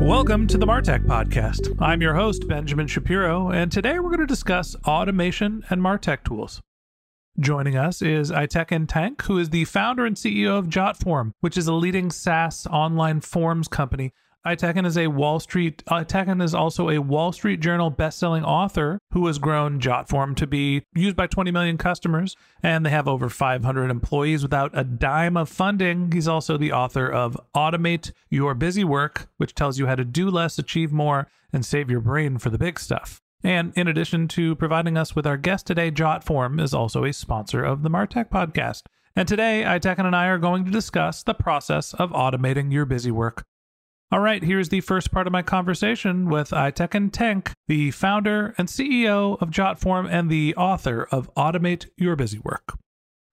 Welcome to the Martech Podcast. I'm your host, Benjamin Shapiro, and today we're going to discuss automation and Martech tools. Joining us is Aytekin Tank, who is the founder and CEO of JotForm, which is a leading SaaS online forms company Aytekin is a Wall Street. Aytekin is also a Wall Street Journal best-selling author who has grown JotForm to be used by 20 million customers, and they have over 500 employees without a dime of funding. He's also the author of Automate Your Busy Work, which tells you how to do less, achieve more, and save your brain for the big stuff. And in addition to providing us with our guest today, JotForm is also a sponsor of the Martech podcast. And today, Aytekin and I are going to discuss the process of automating your busy work. All right, here's the first part of my conversation with Aytekin Tank, the founder and CEO of JotForm and the author of Automate Your Busy Work.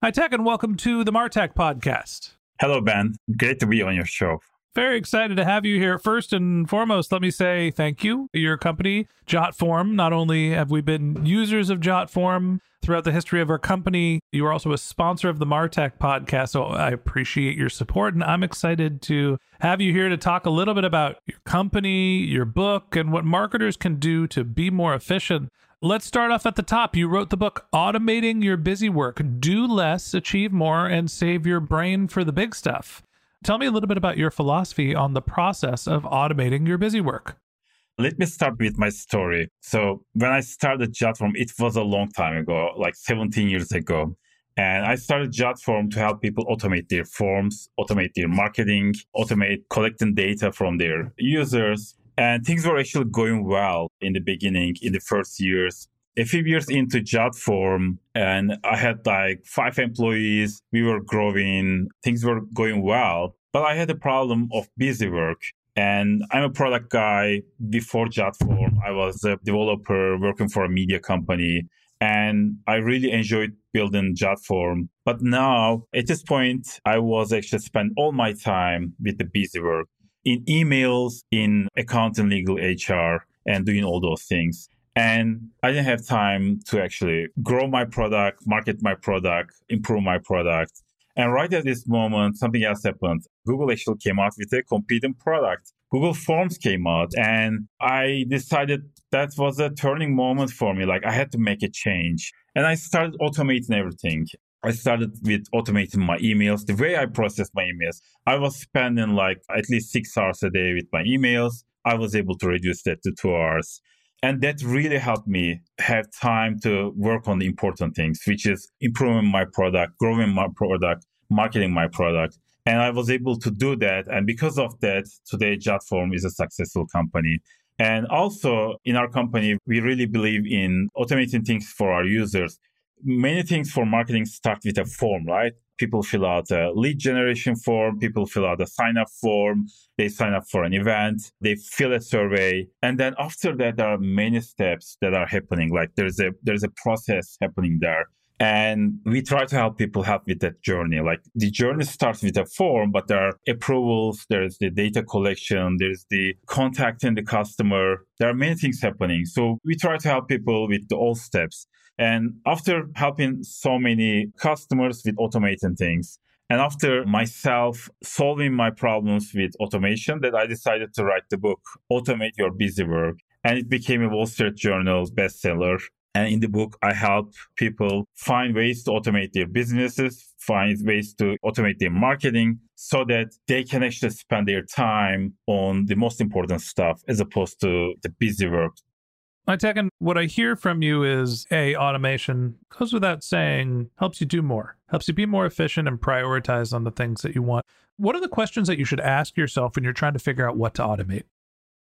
Aytekin, welcome to the Martech podcast. Hello, Ben. Great to be on your show. Very excited to have you here. First and foremost, let me say thank you. Your company, JotForm, not only have we been users of JotForm throughout the history of our company, you are also a sponsor of the Martech podcast. So I appreciate your support. And I'm excited to have you here to talk a little bit about your company, your book, and what marketers can do to be more efficient. Let's start off at the top. You wrote the book Automating Your Busy Work Do Less, Achieve More, and Save Your Brain for the Big Stuff. Tell me a little bit about your philosophy on the process of automating your busy work. Let me start with my story. So, when I started JotForm, it was a long time ago, like 17 years ago. And I started JotForm to help people automate their forms, automate their marketing, automate collecting data from their users. And things were actually going well in the beginning, in the first years a few years into JotForm, and I had like five employees. We were growing, things were going well, but I had a problem of busy work. And I'm a product guy. Before JotForm, I was a developer working for a media company. And I really enjoyed building JotForm. But now, at this point, I was actually spend all my time with the busy work in emails, in accounting, legal, HR, and doing all those things. And I didn't have time to actually grow my product, market my product, improve my product. And right at this moment, something else happened. Google actually came out with a competing product. Google Forms came out and I decided that was a turning moment for me. Like I had to make a change and I started automating everything. I started with automating my emails, the way I process my emails. I was spending like at least six hours a day with my emails. I was able to reduce that to two hours. And that really helped me have time to work on the important things, which is improving my product, growing my product, marketing my product. And I was able to do that. And because of that, today JotForm is a successful company. And also in our company, we really believe in automating things for our users. Many things for marketing start with a form, right? People fill out a lead generation form, people fill out a sign up form, they sign up for an event, they fill a survey. And then after that, there are many steps that are happening. Like there's a, there's a process happening there. And we try to help people help with that journey. Like the journey starts with a form, but there are approvals, there's the data collection, there's the contacting the customer. There are many things happening. So we try to help people with all steps. And after helping so many customers with automating things, and after myself solving my problems with automation, that I decided to write the book, Automate Your Busy Work. And it became a Wall Street Journal bestseller. And in the book, I help people find ways to automate their businesses, find ways to automate their marketing so that they can actually spend their time on the most important stuff as opposed to the busy work. Aytekin, what I hear from you is A, automation goes without saying, helps you do more, helps you be more efficient and prioritize on the things that you want. What are the questions that you should ask yourself when you're trying to figure out what to automate?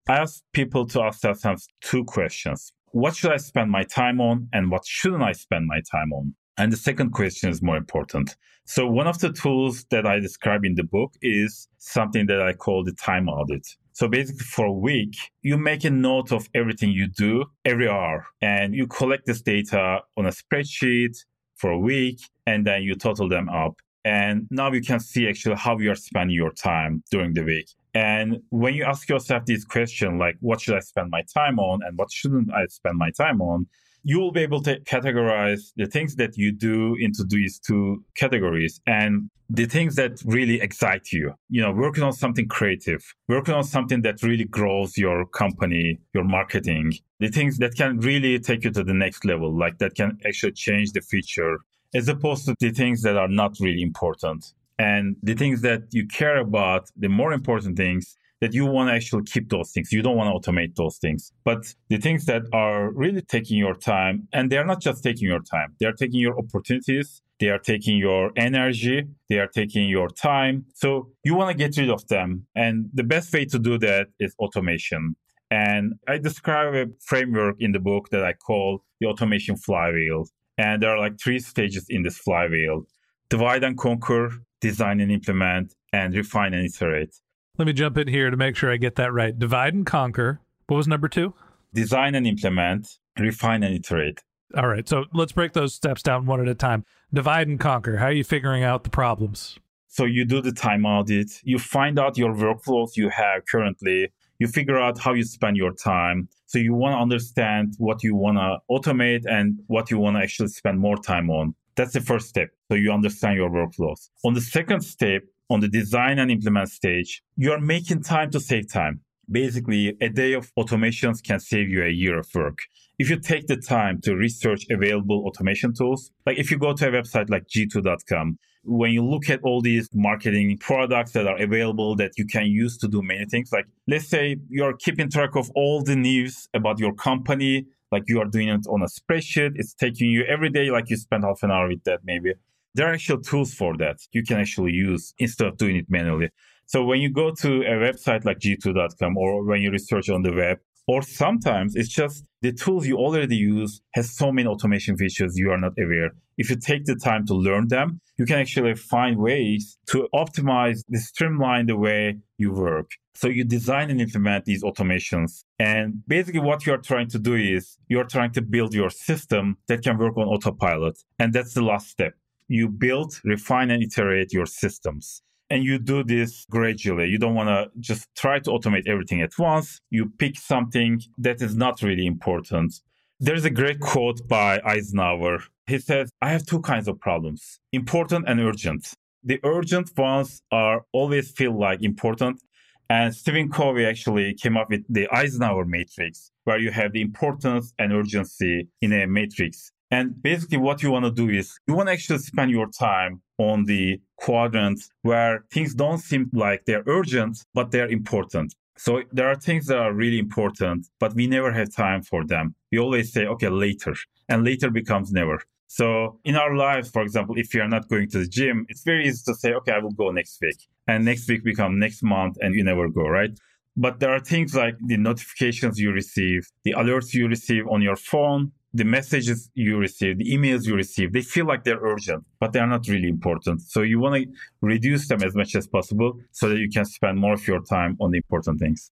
I ask people to ask themselves two questions what should I spend my time on and what shouldn't I spend my time on? And the second question is more important. So one of the tools that I describe in the book is something that I call the time audit. So basically for a week, you make a note of everything you do every hour and you collect this data on a spreadsheet for a week and then you total them up. And now you can see actually how you are spending your time during the week. And when you ask yourself these questions, like what should I spend my time on and what shouldn't I spend my time on, you will be able to categorize the things that you do into these two categories and the things that really excite you. You know, working on something creative, working on something that really grows your company, your marketing, the things that can really take you to the next level, like that can actually change the future, as opposed to the things that are not really important. And the things that you care about, the more important things, that you want to actually keep those things. You don't want to automate those things. But the things that are really taking your time, and they're not just taking your time, they are taking your opportunities, they are taking your energy, they are taking your time. So you want to get rid of them. And the best way to do that is automation. And I describe a framework in the book that I call the automation flywheel. And there are like three stages in this flywheel divide and conquer, design and implement, and refine and iterate. Let me jump in here to make sure I get that right. Divide and conquer. What was number two? Design and implement, refine and iterate. All right. So let's break those steps down one at a time. Divide and conquer. How are you figuring out the problems? So you do the time audit, you find out your workflows you have currently, you figure out how you spend your time. So you want to understand what you want to automate and what you want to actually spend more time on. That's the first step. So you understand your workflows. On the second step, on the design and implement stage, you are making time to save time. Basically, a day of automations can save you a year of work. If you take the time to research available automation tools, like if you go to a website like g2.com, when you look at all these marketing products that are available that you can use to do many things, like let's say you're keeping track of all the news about your company like you are doing it on a spreadsheet. It's taking you every day, like you spend half an hour with that maybe. There are actual tools for that you can actually use instead of doing it manually. So when you go to a website like g2.com or when you research on the web, or sometimes it's just the tools you already use has so many automation features you are not aware. If you take the time to learn them, you can actually find ways to optimize, the streamline the way you work. So you design and implement these automations. And basically what you're trying to do is you're trying to build your system that can work on autopilot. And that's the last step. You build, refine, and iterate your systems. And you do this gradually. You don't want to just try to automate everything at once. You pick something that is not really important. There's a great quote by Eisenhower. He says, I have two kinds of problems important and urgent. The urgent ones are always feel like important. And Stephen Covey actually came up with the Eisenhower matrix, where you have the importance and urgency in a matrix. And basically, what you want to do is you want to actually spend your time on the quadrant where things don't seem like they're urgent, but they're important. So there are things that are really important, but we never have time for them. We always say, okay, later, and later becomes never. So in our lives, for example, if you are not going to the gym, it's very easy to say, okay, I will go next week. And next week become next month and you never go, right? But there are things like the notifications you receive, the alerts you receive on your phone, the messages you receive, the emails you receive, they feel like they're urgent, but they're not really important. So you want to reduce them as much as possible so that you can spend more of your time on the important things.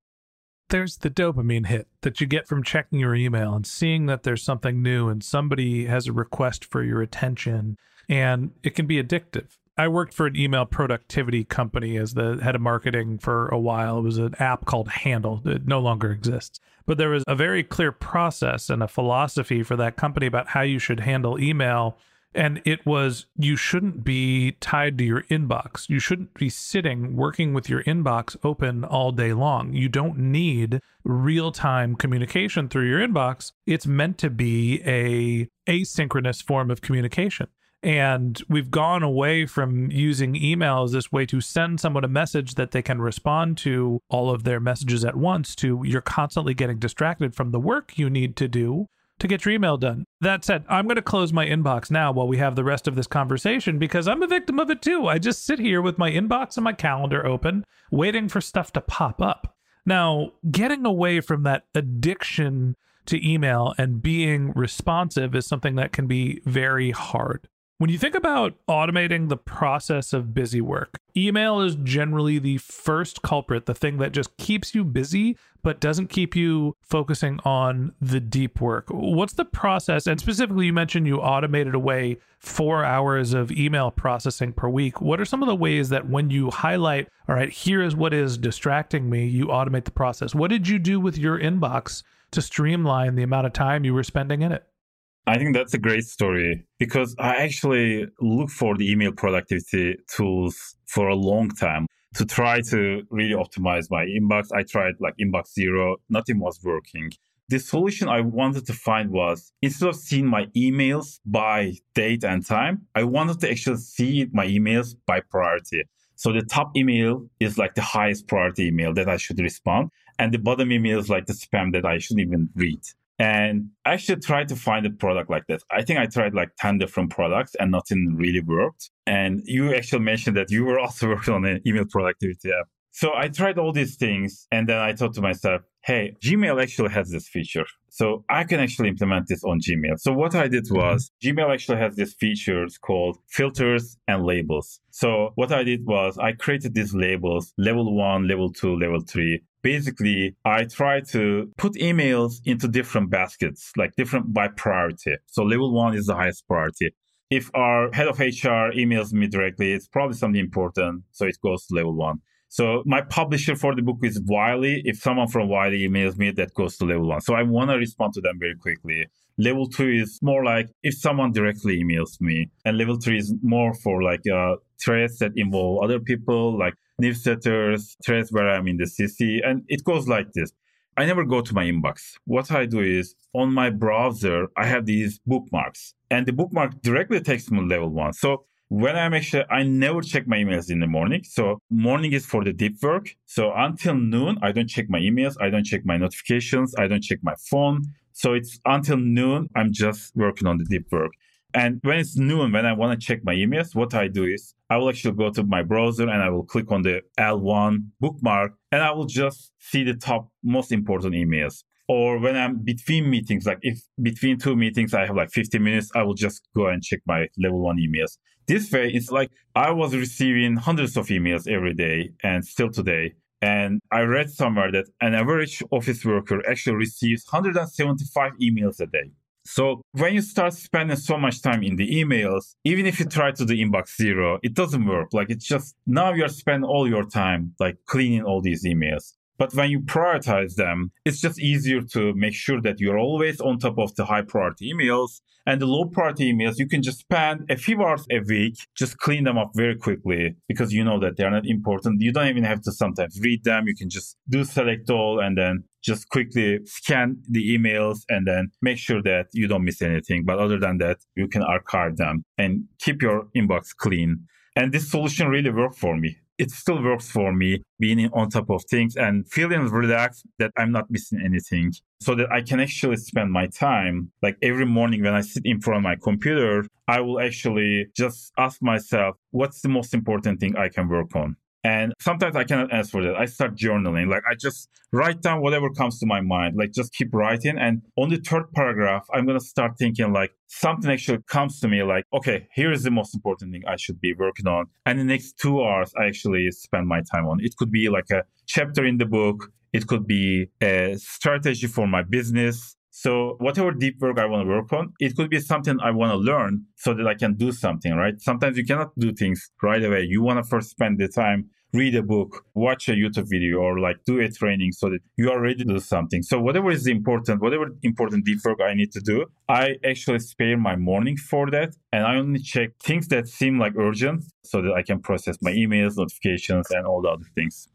There's the dopamine hit that you get from checking your email and seeing that there's something new and somebody has a request for your attention. And it can be addictive. I worked for an email productivity company as the head of marketing for a while. It was an app called Handle. It no longer exists. But there was a very clear process and a philosophy for that company about how you should handle email. And it was you shouldn't be tied to your inbox. You shouldn't be sitting working with your inbox open all day long. You don't need real time communication through your inbox. It's meant to be a asynchronous form of communication. And we've gone away from using email as this way to send someone a message that they can respond to all of their messages at once to you're constantly getting distracted from the work you need to do to get your email done. That said, I'm going to close my inbox now while we have the rest of this conversation because I'm a victim of it too. I just sit here with my inbox and my calendar open, waiting for stuff to pop up. Now, getting away from that addiction to email and being responsive is something that can be very hard. When you think about automating the process of busy work, email is generally the first culprit, the thing that just keeps you busy, but doesn't keep you focusing on the deep work. What's the process? And specifically, you mentioned you automated away four hours of email processing per week. What are some of the ways that when you highlight, all right, here is what is distracting me, you automate the process? What did you do with your inbox to streamline the amount of time you were spending in it? I think that's a great story because I actually look for the email productivity tools for a long time to try to really optimize my inbox. I tried like inbox zero, nothing was working. The solution I wanted to find was instead of seeing my emails by date and time, I wanted to actually see my emails by priority. So the top email is like the highest priority email that I should respond. And the bottom email is like the spam that I shouldn't even read. And I actually tried to find a product like that. I think I tried like 10 different products and nothing really worked. And you actually mentioned that you were also working on an email productivity app. So I tried all these things and then I thought to myself, hey, Gmail actually has this feature. So I can actually implement this on Gmail. So what I did mm-hmm. was Gmail actually has these features called filters and labels. So what I did was I created these labels, level one, level two, level three basically I try to put emails into different baskets, like different by priority. So level one is the highest priority. If our head of HR emails me directly, it's probably something important. So it goes to level one. So my publisher for the book is Wiley. If someone from Wiley emails me, that goes to level one. So I want to respond to them very quickly. Level two is more like if someone directly emails me, and level three is more for like uh, threads that involve other people, like newsletters, threads where I'm in the CC, and it goes like this. I never go to my inbox. What I do is on my browser, I have these bookmarks, and the bookmark directly takes me to level one. So when I'm actually, I never check my emails in the morning. So morning is for the deep work. So until noon, I don't check my emails. I don't check my notifications. I don't check my phone. So it's until noon, I'm just working on the deep work. And when it's noon, when I want to check my emails, what I do is I will actually go to my browser and I will click on the L1 bookmark and I will just see the top most important emails. Or when I'm between meetings, like if between two meetings I have like 15 minutes, I will just go and check my level one emails. This way, it's like I was receiving hundreds of emails every day and still today. And I read somewhere that an average office worker actually receives 175 emails a day. So when you start spending so much time in the emails, even if you try to do inbox zero, it doesn't work. Like it's just now you're spending all your time like cleaning all these emails. But when you prioritize them, it's just easier to make sure that you're always on top of the high priority emails and the low priority emails. You can just spend a few hours a week, just clean them up very quickly because you know that they're not important. You don't even have to sometimes read them. You can just do select all and then just quickly scan the emails and then make sure that you don't miss anything. But other than that, you can archive them and keep your inbox clean. And this solution really worked for me it still works for me being on top of things and feeling relaxed that I'm not missing anything so that I can actually spend my time. Like every morning when I sit in front of my computer, I will actually just ask myself, what's the most important thing I can work on? And sometimes I cannot answer that. I start journaling. Like I just write down whatever comes to my mind. Like just keep writing. And on the third paragraph, I'm going to start thinking like something actually comes to me like, okay, here is the most important thing I should be working on. And the next two hours, I actually spend my time on. It could be like a chapter in the book. It could be a strategy for my business So whatever deep work I want to work on, it could be something I want to learn so that I can do something, right? Sometimes you cannot do things right away. You want to first spend the time read a book, watch a YouTube video, or like do a training so that you are ready to do something. So whatever is important, whatever important deep work I need to do, I actually spare my morning for that. And I only check things that seem like urgent so that I can process my emails, notifications, and all the other things.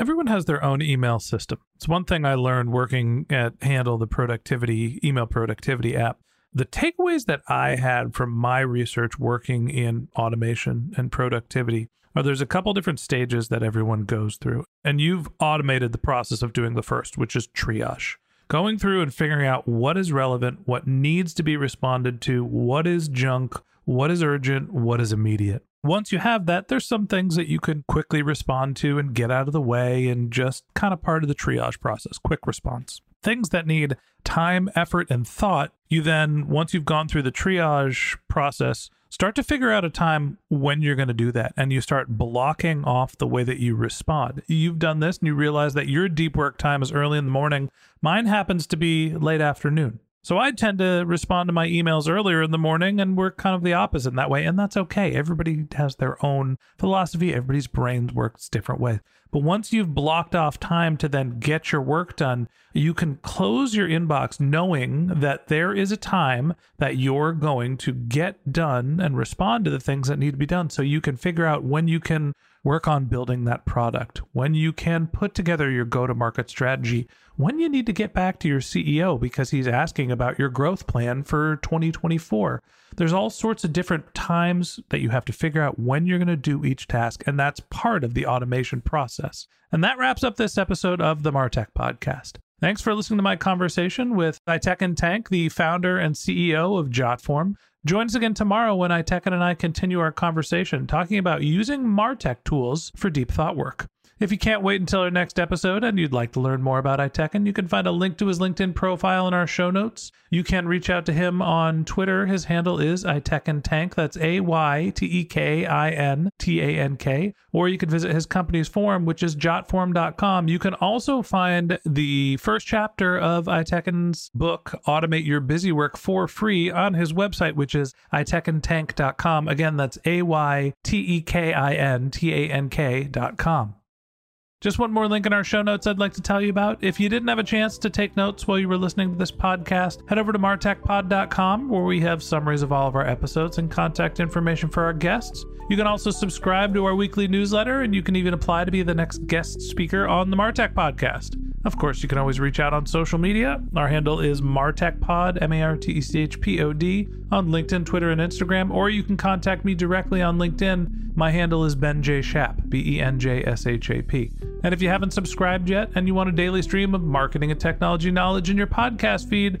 Everyone has their own email system. It's one thing I learned working at Handle, the productivity email productivity app. The takeaways that I had from my research working in automation and productivity are there's a couple different stages that everyone goes through. And you've automated the process of doing the first, which is triage. Going through and figuring out what is relevant, what needs to be responded to, what is junk, what is urgent, what is immediate. Once you have that, there's some things that you can quickly respond to and get out of the way and just kind of part of the triage process, quick response. Things that need time, effort, and thought, you then, once you've gone through the triage process, start to figure out a time when you're going to do that and you start blocking off the way that you respond. You've done this and you realize that your deep work time is early in the morning. Mine happens to be late afternoon. So I tend to respond to my emails earlier in the morning, and we're kind of the opposite in that way. And that's okay. Everybody has their own philosophy, everybody's brain works different ways. But once you've blocked off time to then get your work done, you can close your inbox knowing that there is a time that you're going to get done and respond to the things that need to be done. So you can figure out when you can work on building that product, when you can put together your go to market strategy, when you need to get back to your CEO because he's asking about your growth plan for 2024. There's all sorts of different times that you have to figure out when you're going to do each task, and that's part of the automation process. And that wraps up this episode of the Martech Podcast. Thanks for listening to my conversation with Aytekin Tank, the founder and CEO of Jotform. Join us again tomorrow when Aytekin and I continue our conversation talking about using Martech tools for deep thought work. If you can't wait until our next episode and you'd like to learn more about Aytekin, you can find a link to his LinkedIn profile in our show notes. You can reach out to him on Twitter. His handle is Aytekin Tank. That's A Y T E K I N T A N K. Or you can visit his company's forum, which is jotform.com. You can also find the first chapter of Aytekin's book, Automate Your Busy Work, for free on his website, which is aytekintank.com. Again, that's A Y T E K I N T A N K.com. Just one more link in our show notes I'd like to tell you about. If you didn't have a chance to take notes while you were listening to this podcast, head over to martechpod.com where we have summaries of all of our episodes and contact information for our guests. You can also subscribe to our weekly newsletter and you can even apply to be the next guest speaker on the Martech podcast. Of course, you can always reach out on social media. Our handle is MartechPod, M A R T E C H P O D, on LinkedIn, Twitter, and Instagram, or you can contact me directly on LinkedIn. My handle is Ben J. Shap, B E N J S H A P. And if you haven't subscribed yet and you want a daily stream of marketing and technology knowledge in your podcast feed,